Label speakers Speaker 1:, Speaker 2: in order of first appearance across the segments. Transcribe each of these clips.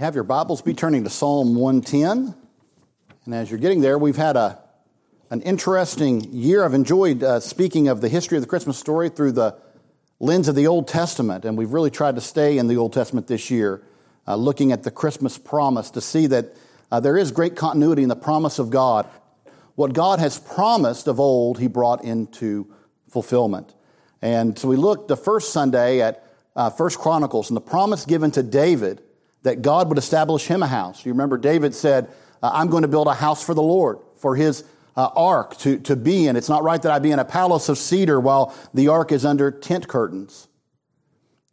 Speaker 1: Have your Bibles, be turning to Psalm 110. And as you're getting there, we've had a, an interesting year. I've enjoyed uh, speaking of the history of the Christmas story through the lens of the Old Testament. And we've really tried to stay in the Old Testament this year, uh, looking at the Christmas promise to see that uh, there is great continuity in the promise of God. What God has promised of old, He brought into fulfillment. And so we looked the first Sunday at uh, First Chronicles and the promise given to David that God would establish him a house. You remember David said, uh, I'm going to build a house for the Lord, for his uh, ark to, to be in. It's not right that I be in a palace of cedar while the ark is under tent curtains.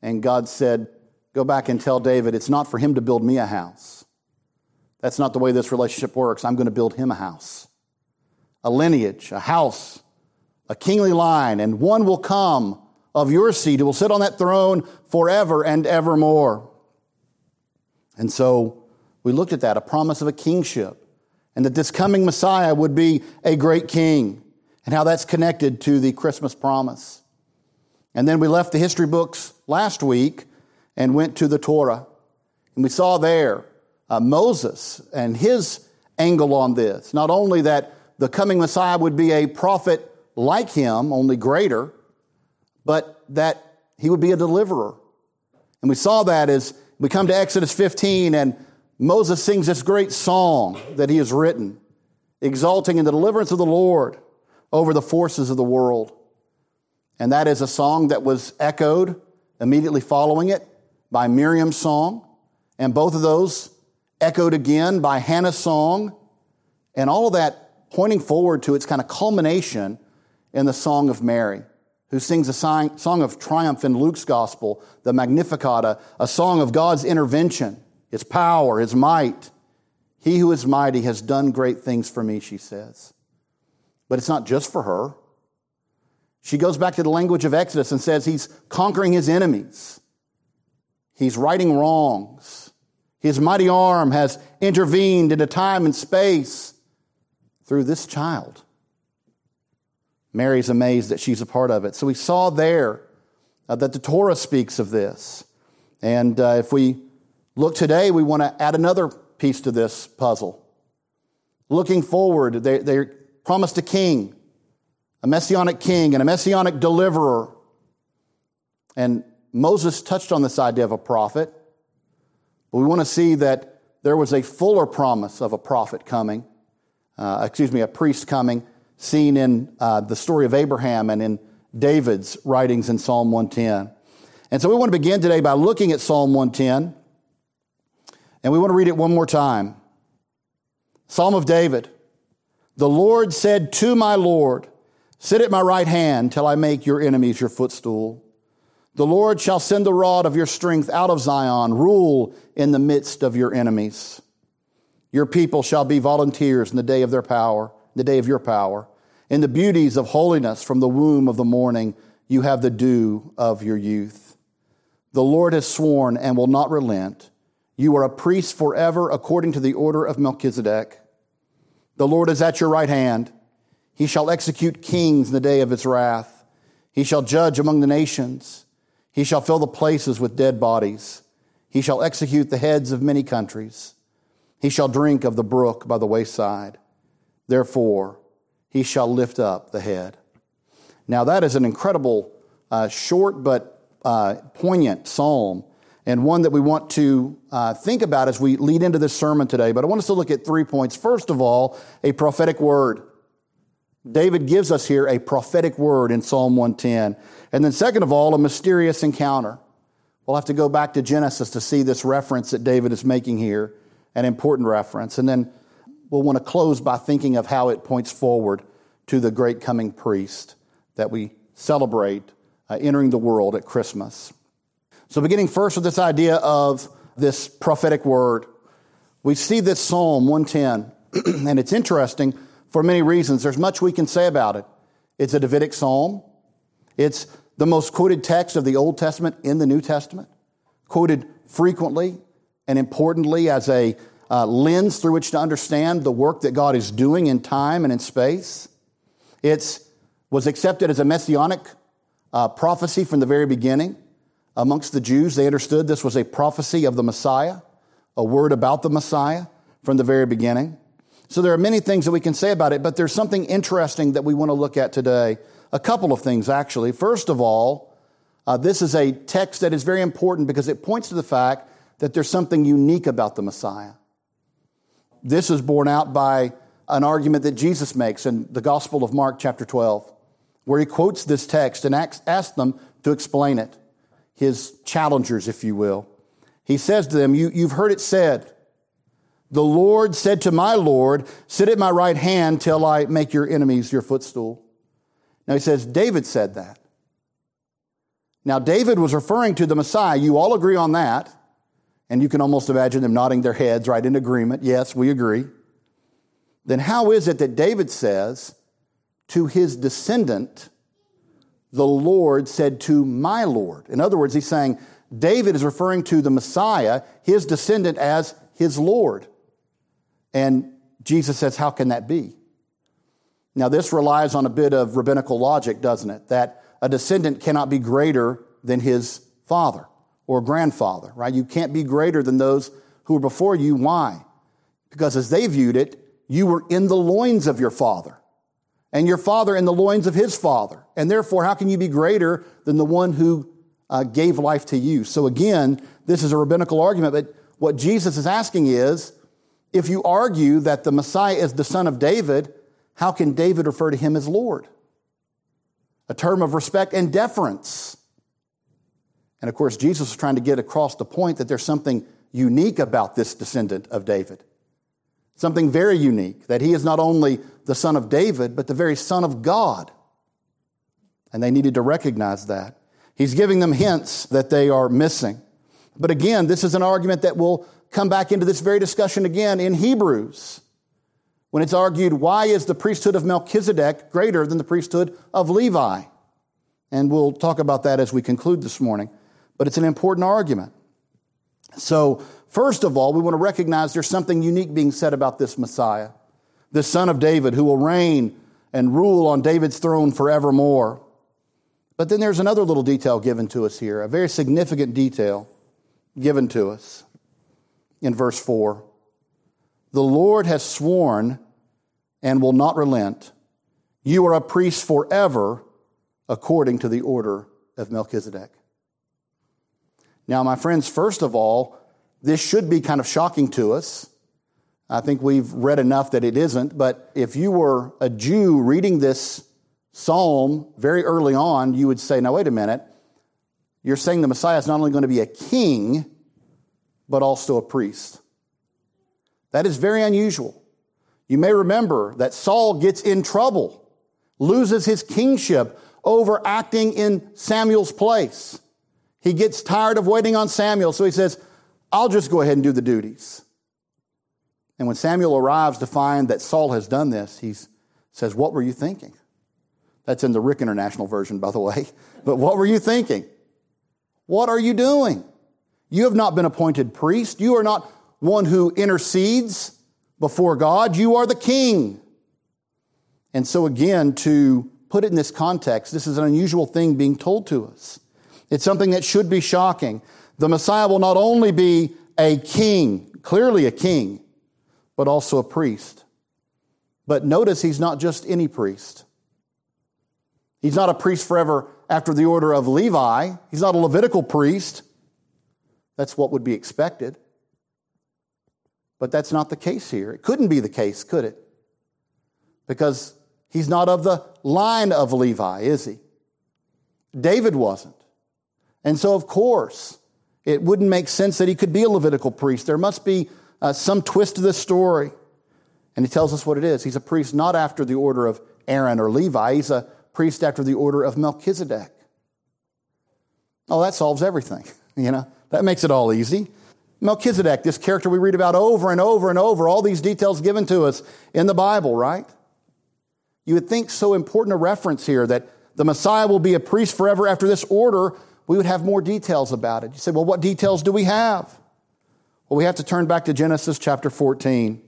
Speaker 1: And God said, Go back and tell David, it's not for him to build me a house. That's not the way this relationship works. I'm going to build him a house, a lineage, a house, a kingly line, and one will come of your seed who will sit on that throne forever and evermore. And so we looked at that, a promise of a kingship, and that this coming Messiah would be a great king, and how that's connected to the Christmas promise. And then we left the history books last week and went to the Torah. And we saw there uh, Moses and his angle on this. Not only that the coming Messiah would be a prophet like him, only greater, but that he would be a deliverer. And we saw that as we come to Exodus 15 and Moses sings this great song that he has written, exalting in the deliverance of the Lord over the forces of the world. And that is a song that was echoed immediately following it by Miriam's song, and both of those echoed again by Hannah's song, and all of that pointing forward to its kind of culmination in the Song of Mary who sings a song of triumph in Luke's gospel, the Magnificat, a, song of God's intervention, his power, his might. He who is mighty has done great things for me, she says. But it's not just for her. She goes back to the language of Exodus and says he's conquering his enemies. He's righting wrongs. His mighty arm has intervened into time and space through this child. Mary's amazed that she's a part of it. So we saw there uh, that the Torah speaks of this. And uh, if we look today, we want to add another piece to this puzzle. Looking forward, they, they promised a king, a messianic king, and a messianic deliverer. And Moses touched on this idea of a prophet. But we want to see that there was a fuller promise of a prophet coming, uh, excuse me, a priest coming seen in uh, the story of Abraham and in David's writings in Psalm 110. And so we want to begin today by looking at Psalm 110, and we want to read it one more time. Psalm of David. The Lord said to my Lord, Sit at my right hand till I make your enemies your footstool. The Lord shall send the rod of your strength out of Zion, rule in the midst of your enemies. Your people shall be volunteers in the day of their power, the day of your power. In the beauties of holiness from the womb of the morning, you have the dew of your youth. The Lord has sworn and will not relent. You are a priest forever according to the order of Melchizedek. The Lord is at your right hand. He shall execute kings in the day of his wrath. He shall judge among the nations. He shall fill the places with dead bodies. He shall execute the heads of many countries. He shall drink of the brook by the wayside. Therefore, he shall lift up the head. Now, that is an incredible, uh, short but uh, poignant psalm, and one that we want to uh, think about as we lead into this sermon today. But I want us to look at three points. First of all, a prophetic word. David gives us here a prophetic word in Psalm 110. And then, second of all, a mysterious encounter. We'll have to go back to Genesis to see this reference that David is making here, an important reference. And then we'll want to close by thinking of how it points forward to the great coming priest that we celebrate uh, entering the world at Christmas. So, beginning first with this idea of this prophetic word, we see this Psalm 110, and it's interesting for many reasons. There's much we can say about it. It's a Davidic psalm, it's the most quoted text of the Old Testament in the New Testament, quoted frequently and importantly as a uh, lens through which to understand the work that God is doing in time and in space. It was accepted as a messianic uh, prophecy from the very beginning. Amongst the Jews, they understood this was a prophecy of the Messiah, a word about the Messiah from the very beginning. So there are many things that we can say about it, but there's something interesting that we want to look at today. A couple of things, actually. First of all, uh, this is a text that is very important because it points to the fact that there's something unique about the Messiah. This is borne out by an argument that Jesus makes in the Gospel of Mark, chapter 12, where he quotes this text and asks them to explain it, his challengers, if you will. He says to them, you, You've heard it said, the Lord said to my Lord, Sit at my right hand till I make your enemies your footstool. Now he says, David said that. Now, David was referring to the Messiah. You all agree on that. And you can almost imagine them nodding their heads right in agreement. Yes, we agree. Then how is it that David says to his descendant, the Lord said to my Lord? In other words, he's saying David is referring to the Messiah, his descendant, as his Lord. And Jesus says, How can that be? Now, this relies on a bit of rabbinical logic, doesn't it? That a descendant cannot be greater than his father or grandfather, right? You can't be greater than those who were before you. Why? Because as they viewed it, you were in the loins of your father, and your father in the loins of his father. And therefore, how can you be greater than the one who uh, gave life to you? So again, this is a rabbinical argument, but what Jesus is asking is, if you argue that the Messiah is the son of David, how can David refer to him as Lord? A term of respect and deference. And of course, Jesus was trying to get across the point that there's something unique about this descendant of David. Something very unique, that he is not only the son of David, but the very son of God. And they needed to recognize that. He's giving them hints that they are missing. But again, this is an argument that will come back into this very discussion again in Hebrews when it's argued why is the priesthood of Melchizedek greater than the priesthood of Levi? And we'll talk about that as we conclude this morning but it's an important argument. So, first of all, we want to recognize there's something unique being said about this Messiah, this son of David who will reign and rule on David's throne forevermore. But then there's another little detail given to us here, a very significant detail given to us in verse 4. The Lord has sworn and will not relent. You are a priest forever according to the order of Melchizedek. Now, my friends, first of all, this should be kind of shocking to us. I think we've read enough that it isn't, but if you were a Jew reading this psalm very early on, you would say, now, wait a minute. You're saying the Messiah is not only going to be a king, but also a priest. That is very unusual. You may remember that Saul gets in trouble, loses his kingship over acting in Samuel's place. He gets tired of waiting on Samuel, so he says, I'll just go ahead and do the duties. And when Samuel arrives to find that Saul has done this, he says, What were you thinking? That's in the Rick International version, by the way. But what were you thinking? What are you doing? You have not been appointed priest. You are not one who intercedes before God. You are the king. And so, again, to put it in this context, this is an unusual thing being told to us. It's something that should be shocking. The Messiah will not only be a king, clearly a king, but also a priest. But notice he's not just any priest. He's not a priest forever after the order of Levi. He's not a Levitical priest. That's what would be expected. But that's not the case here. It couldn't be the case, could it? Because he's not of the line of Levi, is he? David wasn't. And so, of course, it wouldn't make sense that he could be a Levitical priest. There must be uh, some twist to this story. And he tells us what it is. He's a priest not after the order of Aaron or Levi, he's a priest after the order of Melchizedek. Oh, that solves everything. You know, that makes it all easy. Melchizedek, this character we read about over and over and over, all these details given to us in the Bible, right? You would think so important a reference here that the Messiah will be a priest forever after this order we would have more details about it. You say, well, what details do we have? Well, we have to turn back to Genesis chapter 14.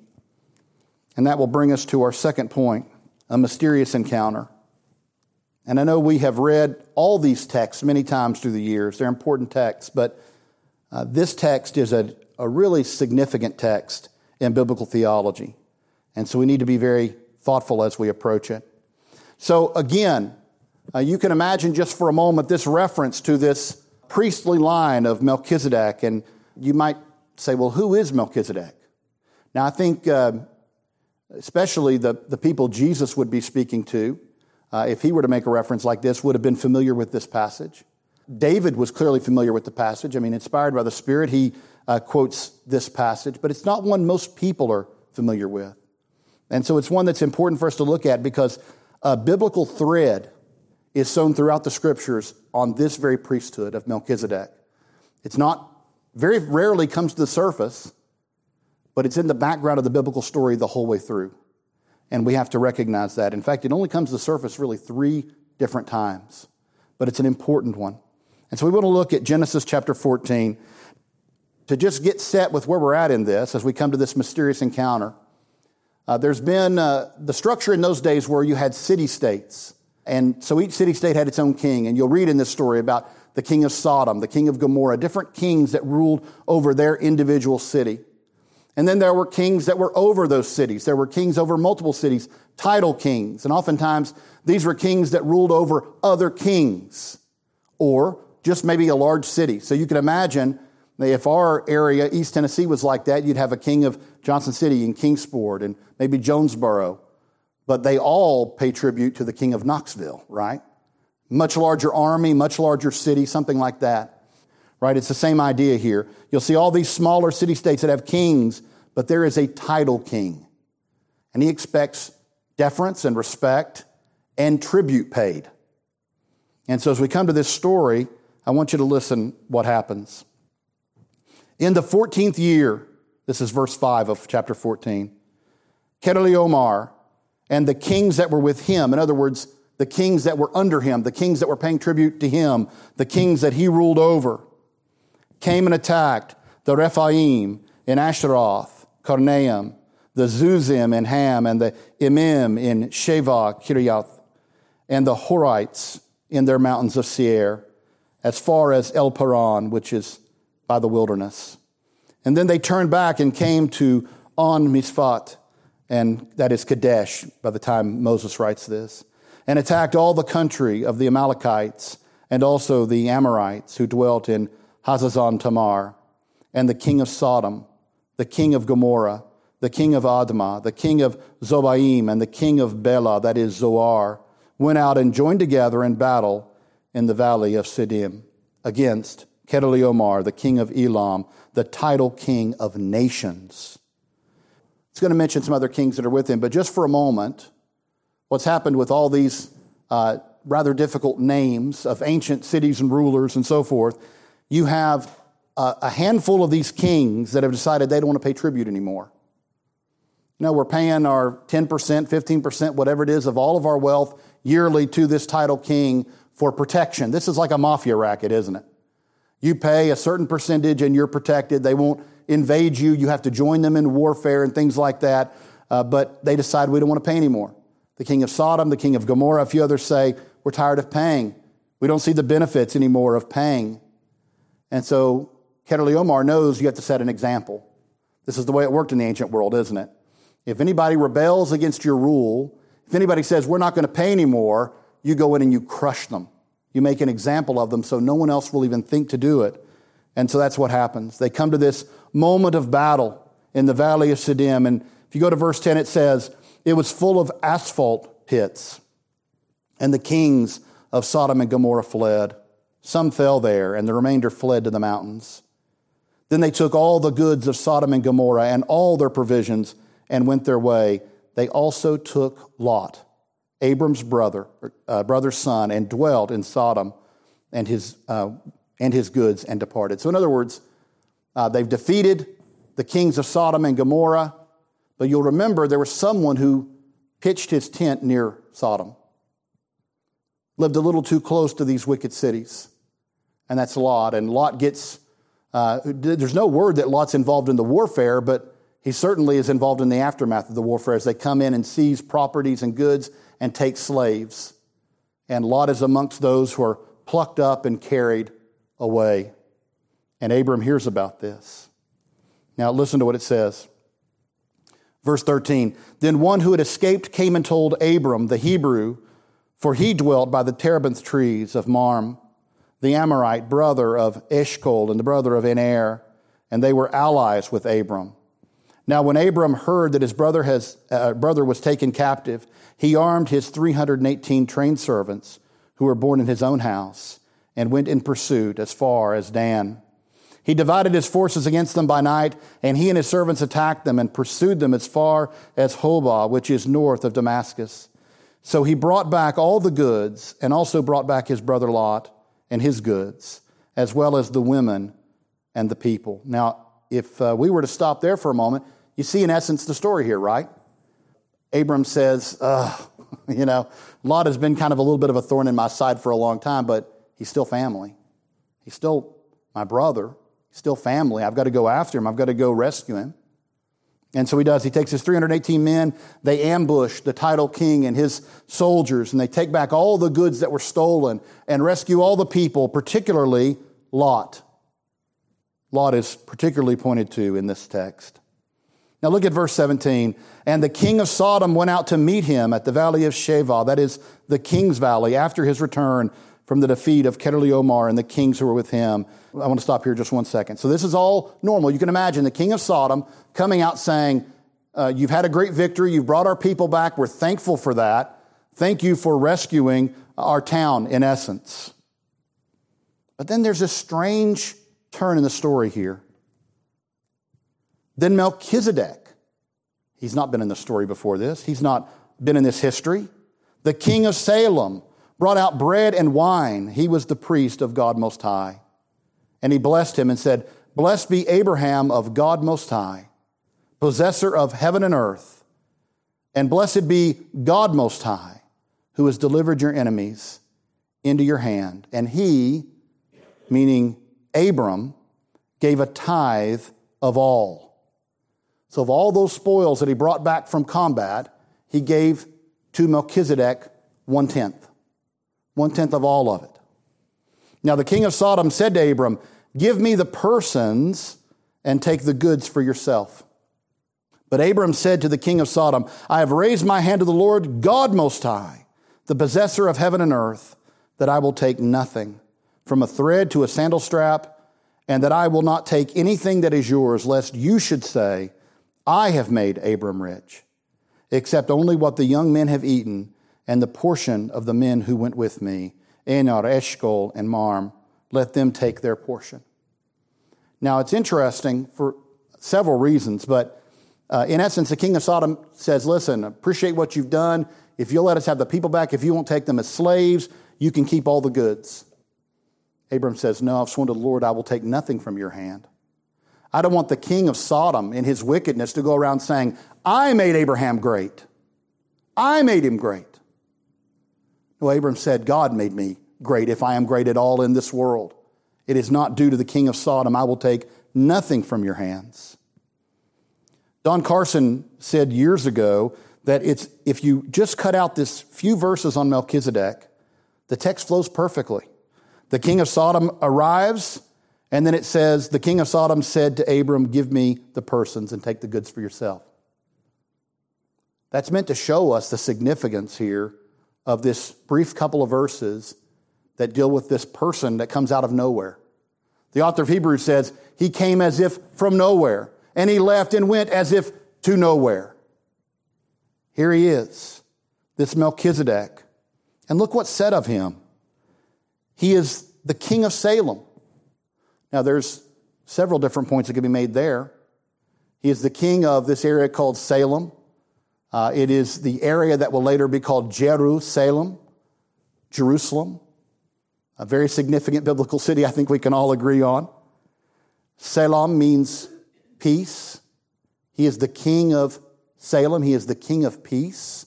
Speaker 1: And that will bring us to our second point a mysterious encounter. And I know we have read all these texts many times through the years. They're important texts, but Uh, this text is a, a really significant text in biblical theology. And so we need to be very thoughtful as we approach it. So, again, uh, you can imagine just for a moment this reference to this priestly line of Melchizedek, and you might say, well, who is Melchizedek? Now, I think uh, especially the, the people Jesus would be speaking to, uh, if he were to make a reference like this, would have been familiar with this passage. David was clearly familiar with the passage. I mean, inspired by the Spirit, he uh, quotes this passage, but it's not one most people are familiar with. And so it's one that's important for us to look at because a biblical thread is sown throughout the scriptures on this very priesthood of Melchizedek. It's not, very rarely comes to the surface, but it's in the background of the biblical story the whole way through. And we have to recognize that. In fact, it only comes to the surface really three different times, but it's an important one. And so we want to look at Genesis chapter 14 to just get set with where we're at in this as we come to this mysterious encounter. Uh, there's been uh, the structure in those days where you had city states. And so each city state had its own king. And you'll read in this story about the king of Sodom, the king of Gomorrah, different kings that ruled over their individual city. And then there were kings that were over those cities. There were kings over multiple cities, title kings. And oftentimes these were kings that ruled over other kings or just maybe a large city. So you can imagine if our area, East Tennessee, was like that, you'd have a king of Johnson City and Kingsport and maybe Jonesboro. But they all pay tribute to the king of Knoxville, right? Much larger army, much larger city, something like that right? It's the same idea here. You'll see all these smaller city states that have kings, but there is a title king. And he expects deference and respect and tribute paid. And so as we come to this story, I want you to listen what happens. In the 14th year, this is verse 5 of chapter 14, Chedorlaomer and the kings that were with him, in other words, the kings that were under him, the kings that were paying tribute to him, the kings that he ruled over, came and attacked the Rephaim in Ashteroth, Karnaim, the Zuzim in Ham, and the Emim in Shaveh Kiriath, and the Horites in their mountains of Seir, as far as El Paran, which is by the wilderness. And then they turned back and came to En Mishpat, and that is Kadesh by the time Moses writes this, and attacked all the country of the Amalekites and also the Amorites who dwelt in Hazazon Tamar, and the king of Sodom, the king of Gomorrah, the king of Admah, the king of Zeboiim, and the king of Bela, that is Zoar, went out and joined together in battle in the valley of Siddim against Chedorlaomer, the king of Elam, the title king of nations. It's going to mention some other kings that are with him, but just for a moment, what's happened with all these uh, rather difficult names of ancient cities and rulers and so forth you have a, a handful of these kings that have decided they don't want to pay tribute anymore. Know, we're paying our 10%, 15%, whatever it is, of all of our wealth yearly to this title king for protection. This is like a mafia racket, isn't it? You pay a certain percentage and you're protected. They won't invade you. You have to join them in warfare and things like that. Uh, but they decide we don't want to pay anymore. The king of Sodom, the king of Gomorrah, a few others say, we're tired of paying. We don't see the benefits anymore of paying. And so Chedorlaomer knows you have to set an example. This is the way it worked in the ancient world, isn't it? If anybody rebels against your rule, if anybody says, we're not going to pay anymore, you go in and you crush them. You make an example of them so no one else will even think to do it. And so that's what happens. They come to this moment of battle in the valley of Siddim. And if you go to verse 10, it says, it was full of asphalt pits. And the kings of Sodom and Gomorrah fled. Some fell there, and the remainder fled to the mountains. Then they took all the goods of Sodom and Gomorrah and all their provisions and went their way. They also took Lot, Abram's brother, uh, brother's son, and dwelt in Sodom and his, uh, and his goods and departed. So, in other words, uh, they've defeated the kings of Sodom and Gomorrah, but you'll remember there was someone who pitched his tent near Sodom, lived a little too close to these wicked cities and that's Lot. And Lot gets, uh, there's no word that Lot's involved in the warfare, but he certainly is involved in the aftermath of the warfare as they come in and seize properties and goods and take slaves. And Lot is amongst those who are plucked up and carried away. And Abram hears about this. Now, listen to what it says. Verse 13 Then one who had escaped came and told Abram, the Hebrew, for he dwelt by the terebinth trees of Marm, the Amorite, brother of Eshcol and the brother of Aner, and they were allies with Abram. Now, when Abram heard that his brother, has, uh, brother was taken captive, he armed his 318 trained servants who were born in his own house and went in pursuit as far as Dan. He divided his forces against them by night, and he and his servants attacked them and pursued them as far as Hobah, which is north of Damascus. So he brought back all the goods and also brought back his brother Lot and his goods, as well as the women and the people. Now, if uh, we were to stop there for a moment, you see in essence the story here, right? Abram says, you know, Lot has been kind of a little bit of a thorn in my side for a long time, but he's still family. He's still my brother. Still family. I've got to go after him. I've got to go rescue him. And so he does. He takes his 318 men. They ambush the title king and his soldiers, and they take back all the goods that were stolen and rescue all the people, particularly Lot. Lot is particularly pointed to in this text. Now look at verse 17. And the king of Sodom went out to meet him at the valley of Shaveh, that is the king's valley, after his return from the defeat of Chedorlaomer and the kings who were with him. I want to stop here just one second. So this is all normal. You can imagine the king of Sodom coming out saying, uh, You've had a great victory. You've brought our people back. We're thankful for that. Thank you for rescuing our town, in essence. But then there's a strange turn in the story here. Then Melchizedek, he's not been in the story before this, he's not been in this history. The king of Salem brought out bread and wine. He was the priest of God Most High. And he blessed him and said, Blessed be Abraham of God Most High, possessor of heaven and earth. And blessed be God Most High, who has delivered your enemies into your hand. And he, meaning Abram, gave a tithe of all. So, of all those spoils that he brought back from combat, he gave to Melchizedek one tenth, one tenth of all of it. Now, the king of Sodom said to Abram, Give me the persons and take the goods for yourself. But Abram said to the king of Sodom, I have raised my hand to the Lord God Most High, the possessor of heaven and earth, that I will take nothing, from a thread to a sandal strap, and that I will not take anything that is yours, lest you should say, I have made Abram rich, except only what the young men have eaten and the portion of the men who went with me, Aner, Eshcol, and Marm. Let them take their portion. Now, it's interesting for several reasons, but uh, in essence, the king of Sodom says, Listen, appreciate what you've done. If you'll let us have the people back, if you won't take them as slaves, you can keep all the goods. Abram says, No, I've sworn to the Lord, I will take nothing from your hand. I don't want the king of Sodom in his wickedness to go around saying, I made Abraham great. I made him great. No, Abram said, God made me great if I am great at all in this world. It is not due to the king of Sodom. I will take nothing from your hands. Don Carson said years ago that it's, if you just cut out this few verses on Melchizedek, the text flows perfectly. The king of Sodom arrives, and then it says, The king of Sodom said to Abram, Give me the persons and take the goods for yourself. That's meant to show us the significance here of this brief couple of verses that deal with this person that comes out of nowhere. The author of Hebrews says, He came as if from nowhere, and he left and went as if to nowhere. Here he is, this Melchizedek. And look what's said of him. He is the king of Salem. Now, there's several different points that can be made there. He is the king of this area called Salem. Uh, it is the area that will later be called Jerusalem, Jerusalem, a very significant biblical city I think we can all agree on. Salem means peace. He is the king of Salem. He is the king of peace.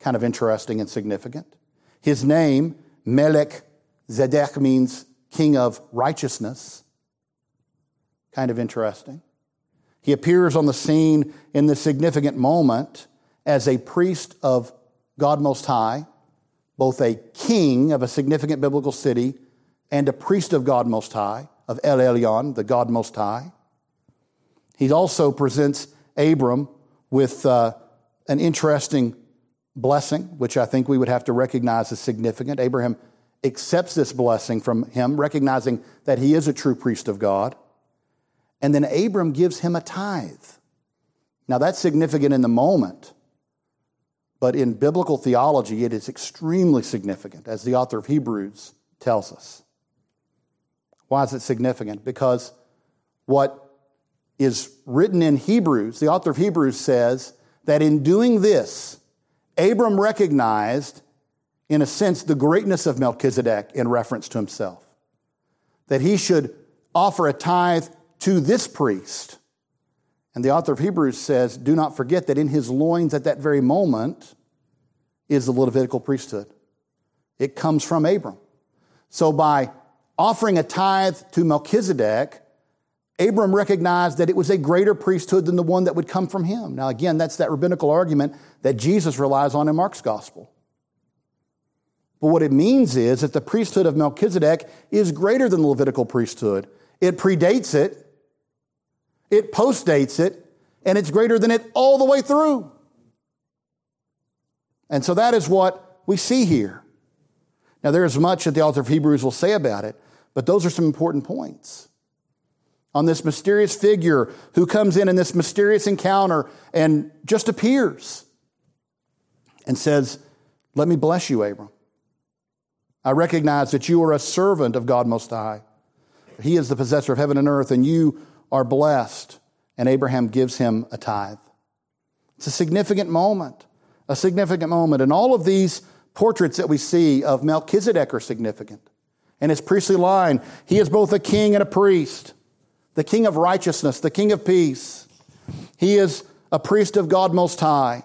Speaker 1: Kind of interesting and significant. His name, Melech Zedek, means king of righteousness. Kind of interesting. He appears on the scene in this significant moment as a priest of God Most High, both a king of a significant biblical city and a priest of God Most High, of El Elyon, the God Most High. He also presents Abram with uh, an interesting blessing, which I think we would have to recognize as significant. Abraham accepts this blessing from him, recognizing that he is a true priest of God. And then Abram gives him a tithe. Now, that's significant in the moment, but in biblical theology, it is extremely significant, as the author of Hebrews tells us. Why is it significant? Because what is written in Hebrews, the author of Hebrews says that in doing this, Abram recognized, in a sense, the greatness of Melchizedek in reference to himself. That he should offer a tithe to this priest. And the author of Hebrews says, Do not forget that in his loins at that very moment is the Levitical priesthood. It comes from Abram. So by offering a tithe to Melchizedek, Abram recognized that it was a greater priesthood than the one that would come from him. Now, again, that's that rabbinical argument that Jesus relies on in Mark's gospel. But what it means is that the priesthood of Melchizedek is greater than the Levitical priesthood. It predates it, it postdates it, and it's greater than it all the way through. And so that is what we see here. Now, there is much that the author of Hebrews will say about it, but those are some important points on this mysterious figure who comes in in this mysterious encounter and just appears and says, Let me bless you, Abram. I recognize that you are a servant of God Most High. He is the possessor of heaven and earth, and you are blessed. And Abraham gives him a tithe. It's a significant moment, a significant moment. And all of these portraits that we see of Melchizedek are significant. And his priestly line, he is both a king and a priest the King of righteousness, the King of peace. He is a priest of God Most High,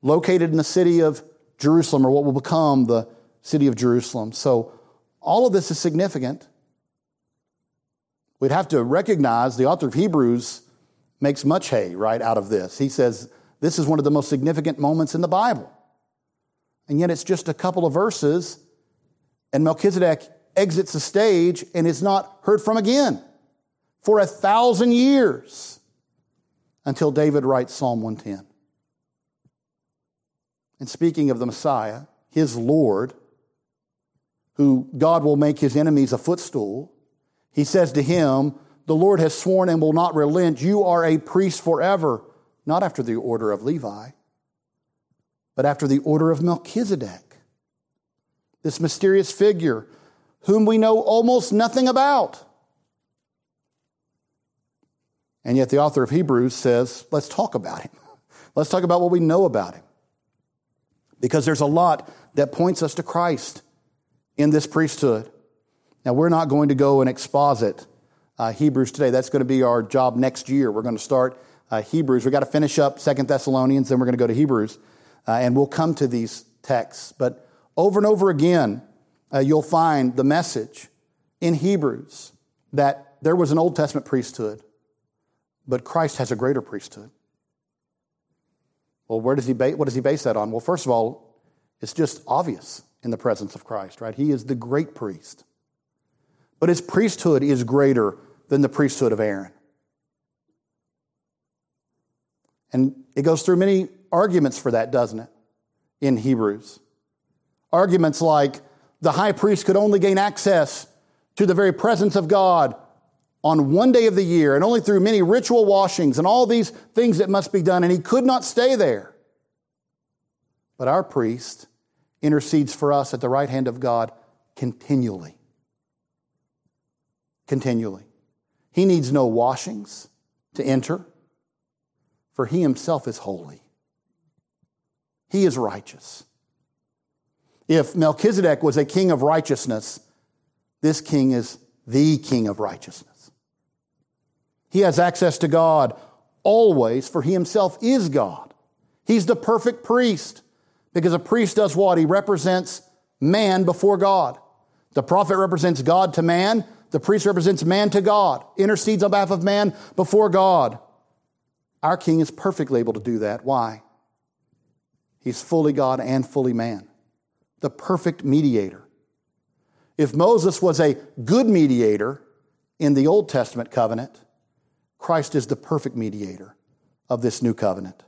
Speaker 1: located in the city of Jerusalem, or what will become the city of Jerusalem. So, all of this is significant. We'd have to recognize the author of Hebrews makes much hay, right, out of this. He says this is one of the most significant moments in the Bible. And yet, it's just a couple of verses, and Melchizedek exits the stage and is not heard from again for a thousand years until David writes Psalm 110. And speaking of the Messiah, his Lord, who God will make his enemies a footstool, he says to him, The Lord has sworn and will not relent. You are a priest forever, not after the order of Levi, but after the order of Melchizedek. This mysterious figure, whom we know almost nothing about and yet the author of Hebrews says, let's talk about him. Let's talk about what we know about him. Because there's a lot that points us to Christ in this priesthood. Now, we're not going to go and exposit uh, Hebrews today. That's going to be our job next year. We're going to start uh, Hebrews. We've got to finish up Second Thessalonians, then we're going to go to Hebrews, uh, and we'll come to these texts. But over and over again, uh, you'll find the message in Hebrews that there was an Old Testament priesthood but Christ has a greater priesthood. Well, where does he ba- what does he base that on? Well, first of all, it's just obvious in the presence of Christ, right? He is the great priest. But his priesthood is greater than the priesthood of Aaron. And it goes through many arguments for that, doesn't it, in Hebrews? Arguments like the high priest could only gain access to the very presence of God on one day of the year and only through many ritual washings and all these things that must be done, and he could not stay there. But our priest intercedes for us at the right hand of God continually. Continually. He needs no washings to enter, for he himself is holy. He is righteous. If Melchizedek was a king of righteousness, this king is the king of righteousness. He has access to God always, for he himself is God. He's the perfect priest because a priest does what? He represents man before God. The prophet represents God to man. The priest represents man to God, intercedes on behalf of man before God. Our king is perfectly able to do that. Why? He's fully God and fully man, the perfect mediator. If Moses was a good mediator, in the Old Testament covenant, Christ is the perfect mediator of this new covenant.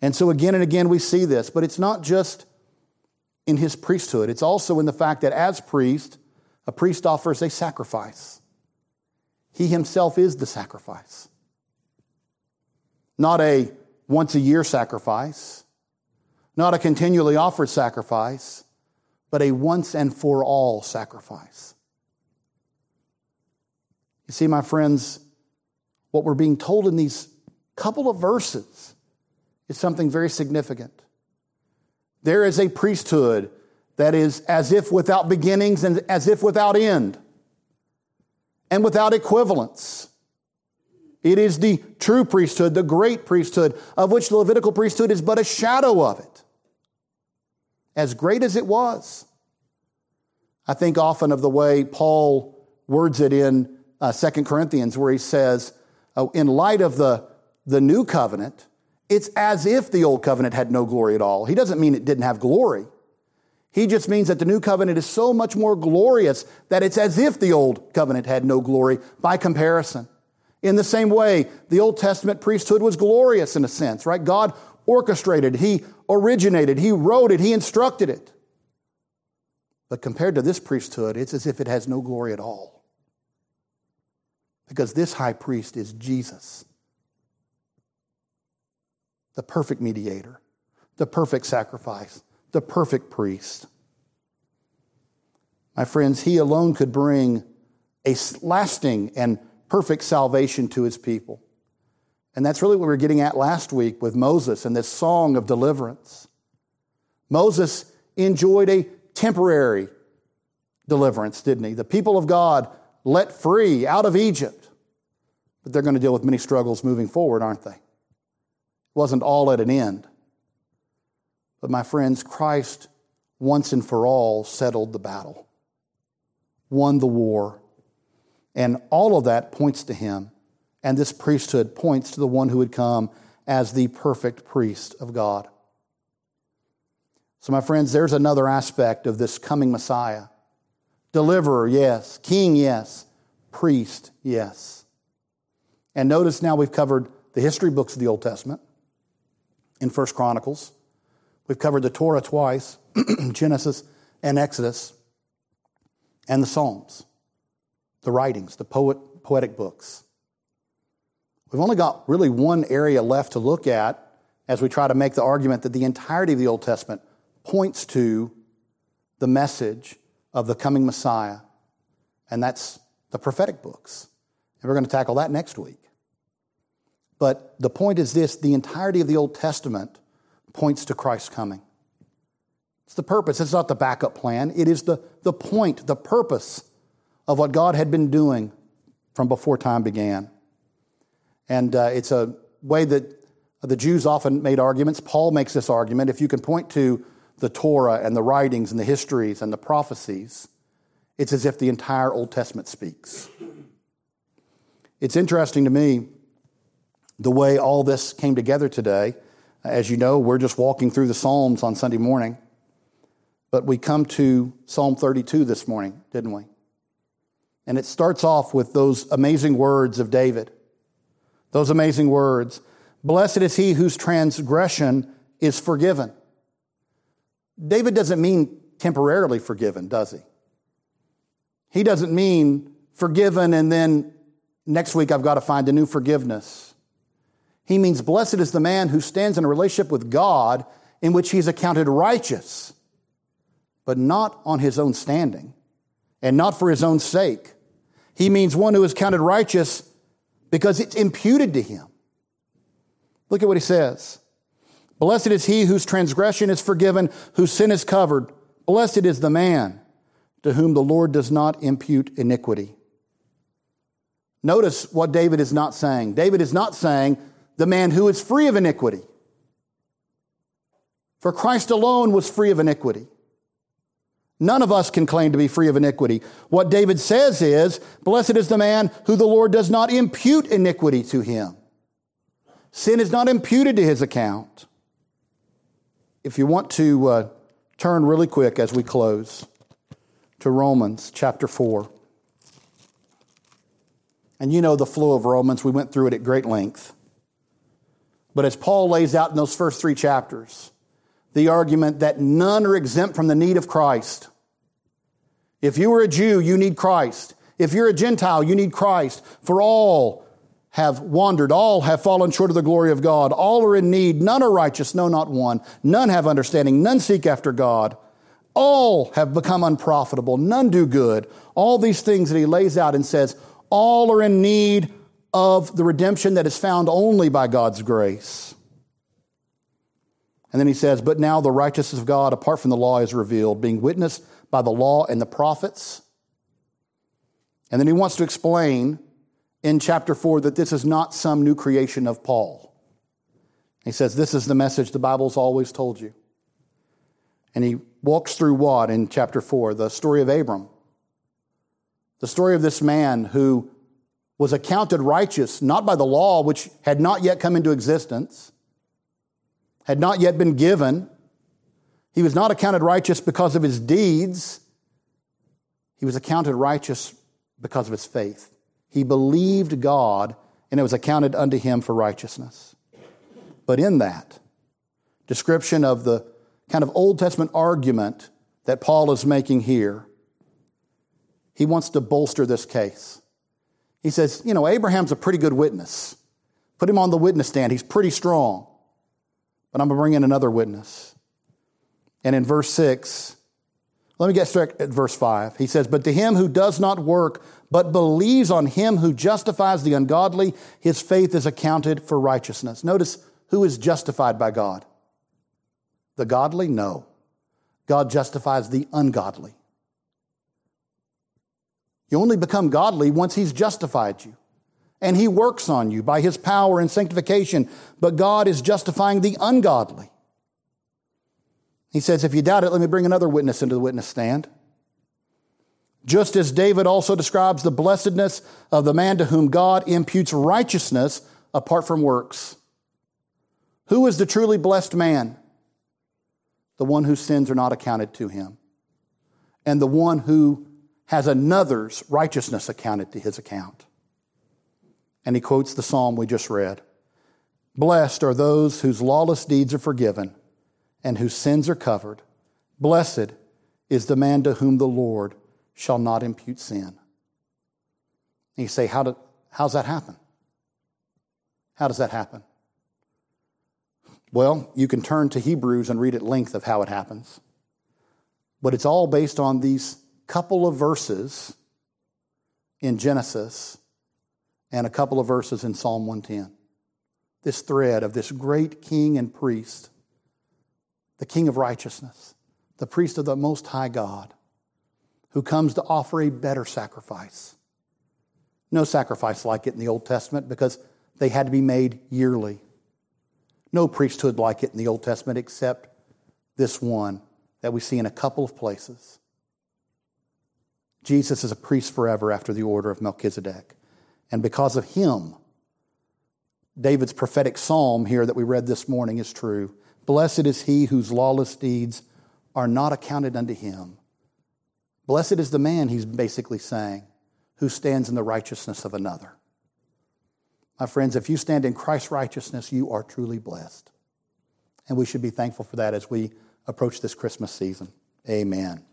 Speaker 1: And so again and again we see this, but it's not just in his priesthood, it's also in the fact that as priest, a priest offers a sacrifice. He himself is the sacrifice. Not a once a year sacrifice, not a continually offered sacrifice, but a once and for all sacrifice. You see, my friends, what we're being told in these couple of verses is something very significant. There is a priesthood that is as if without beginnings and as if without end and without equivalence. It is the true priesthood, the great priesthood, of which the Levitical priesthood is but a shadow of it. As great as it was. I think often of the way Paul words it in uh, 2 Corinthians, where he says, oh, in light of the, the new covenant, it's as if the old covenant had no glory at all. He doesn't mean it didn't have glory. He just means that the new covenant is so much more glorious that it's as if the old covenant had no glory by comparison. In the same way, the Old Testament priesthood was glorious in a sense, right? God orchestrated, He originated, He wrote it, He instructed it. But compared to this priesthood, it's as if it has no glory at all. Because this high priest is Jesus the perfect mediator, the perfect sacrifice, the perfect priest. My friends, he alone could bring a lasting and perfect salvation to his people. And that's really what we were getting at last week with Moses and this song of deliverance. Moses enjoyed a temporary deliverance, didn't he? The people of God let free out of Egypt. But they're going to deal with many struggles moving forward, aren't they? It wasn't all at an end. But my friends, Christ once and for all settled the battle, won the war. And all of that points to him. And this priesthood points to the one who would come as the perfect priest of God. So, my friends, there's another aspect of this coming Messiah. Deliverer, yes. King, yes. Priest, yes. And notice now we've covered the history books of the Old Testament in First Chronicles. We've covered the Torah twice, Genesis and Exodus, and the Psalms, the writings, the poet, poetic books. We've only got really one area left to look at as we try to make the argument that the entirety of the Old Testament points to the message of the coming Messiah, and that's the prophetic books. And we're going to tackle that next week. But the point is this the entirety of the Old Testament points to Christ's coming. It's the purpose, it's not the backup plan. It is the, the point, the purpose of what God had been doing from before time began. And uh, it's a way that the Jews often made arguments. Paul makes this argument. If you can point to the Torah and the writings and the histories and the prophecies, it's as if the entire Old Testament speaks. It's interesting to me the way all this came together today. As you know, we're just walking through the Psalms on Sunday morning. But we come to Psalm 32 this morning, didn't we? And it starts off with those amazing words of David. Those amazing words Blessed is he whose transgression is forgiven. David doesn't mean temporarily forgiven, does he? He doesn't mean forgiven and then next week I've got to find a new forgiveness. He means, Blessed is the man who stands in a relationship with God in which he's accounted righteous, but not on his own standing and not for his own sake. He means one who is counted righteous because it's imputed to him. Look at what he says. Blessed is he whose transgression is forgiven, whose sin is covered. Blessed is the man to whom the Lord does not impute iniquity. Notice what David is not saying. David is not saying, the man who is free of iniquity. For Christ alone was free of iniquity. None of us can claim to be free of iniquity. What David says is, Blessed is the man who the Lord does not impute iniquity to him. Sin is not imputed to his account. If you want to uh, turn really quick as we close to Romans chapter 4. And you know the flow of Romans, we went through it at great length. But as Paul lays out in those first three chapters, the argument that none are exempt from the need of Christ. If you are a Jew, you need Christ. If you're a Gentile, you need Christ. For all have wandered, all have fallen short of the glory of God, all are in need, none are righteous, no, not one. None have understanding, none seek after God. All have become unprofitable, none do good. All these things that he lays out and says, all are in need of the redemption that is found only by God's grace. And then he says, But now the righteousness of God apart from the law is revealed, being witnessed by the law and the prophets. And then he wants to explain in chapter 4 that this is not some new creation of Paul. He says, This is the message the Bible's always told you. And he walks through what in chapter 4? The story of Abram. The story of this man who was accounted righteous not by the law, which had not yet come into existence, had not yet been given. He was not accounted righteous because of his deeds. He was accounted righteous because of his faith. He believed God, and it was accounted unto him for righteousness. But in that description of the kind of Old Testament argument that Paul is making here, he wants to bolster this case. He says, You know, Abraham's a pretty good witness. Put him on the witness stand. He's pretty strong. But I'm going to bring in another witness. And in verse 6, let me get straight at verse 5. He says, But to him who does not work, but believes on him who justifies the ungodly, his faith is accounted for righteousness. Notice who is justified by God? The godly? No. God justifies the ungodly. You only become godly once He's justified you. And He works on you by His power and sanctification. But God is justifying the ungodly. He says, if you doubt it, let me bring another witness into the witness stand. Just as David also describes the blessedness of the man to whom God imputes righteousness apart from works. Who is the truly blessed man? The one whose sins are not accounted to him, and the one who has another's righteousness accounted to his account. And he quotes the psalm we just read Blessed are those whose lawless deeds are forgiven and whose sins are covered. Blessed is the man to whom the Lord shall not impute sin. And you say, How do, how's that happen? How does that happen? Well, you can turn to Hebrews and read at length of how it happens. But it's all based on these couple of verses in Genesis and a couple of verses in Psalm 110. This thread of this great king and priest the King of righteousness, the priest of the Most High God, who comes to offer a better sacrifice. No sacrifice like it in the Old Testament because they had to be made yearly. No priesthood like it in the Old Testament except this one that we see in a couple of places. Jesus is a priest forever after the order of Melchizedek. And because of him, David's prophetic psalm here that we read this morning is true. Blessed is he whose lawless deeds are not accounted unto him. Blessed is the man, he's basically saying, who stands in the righteousness of another. My friends, if you stand in Christ's righteousness, you are truly blessed. And we should be thankful for that as we approach this Christmas season. Amen.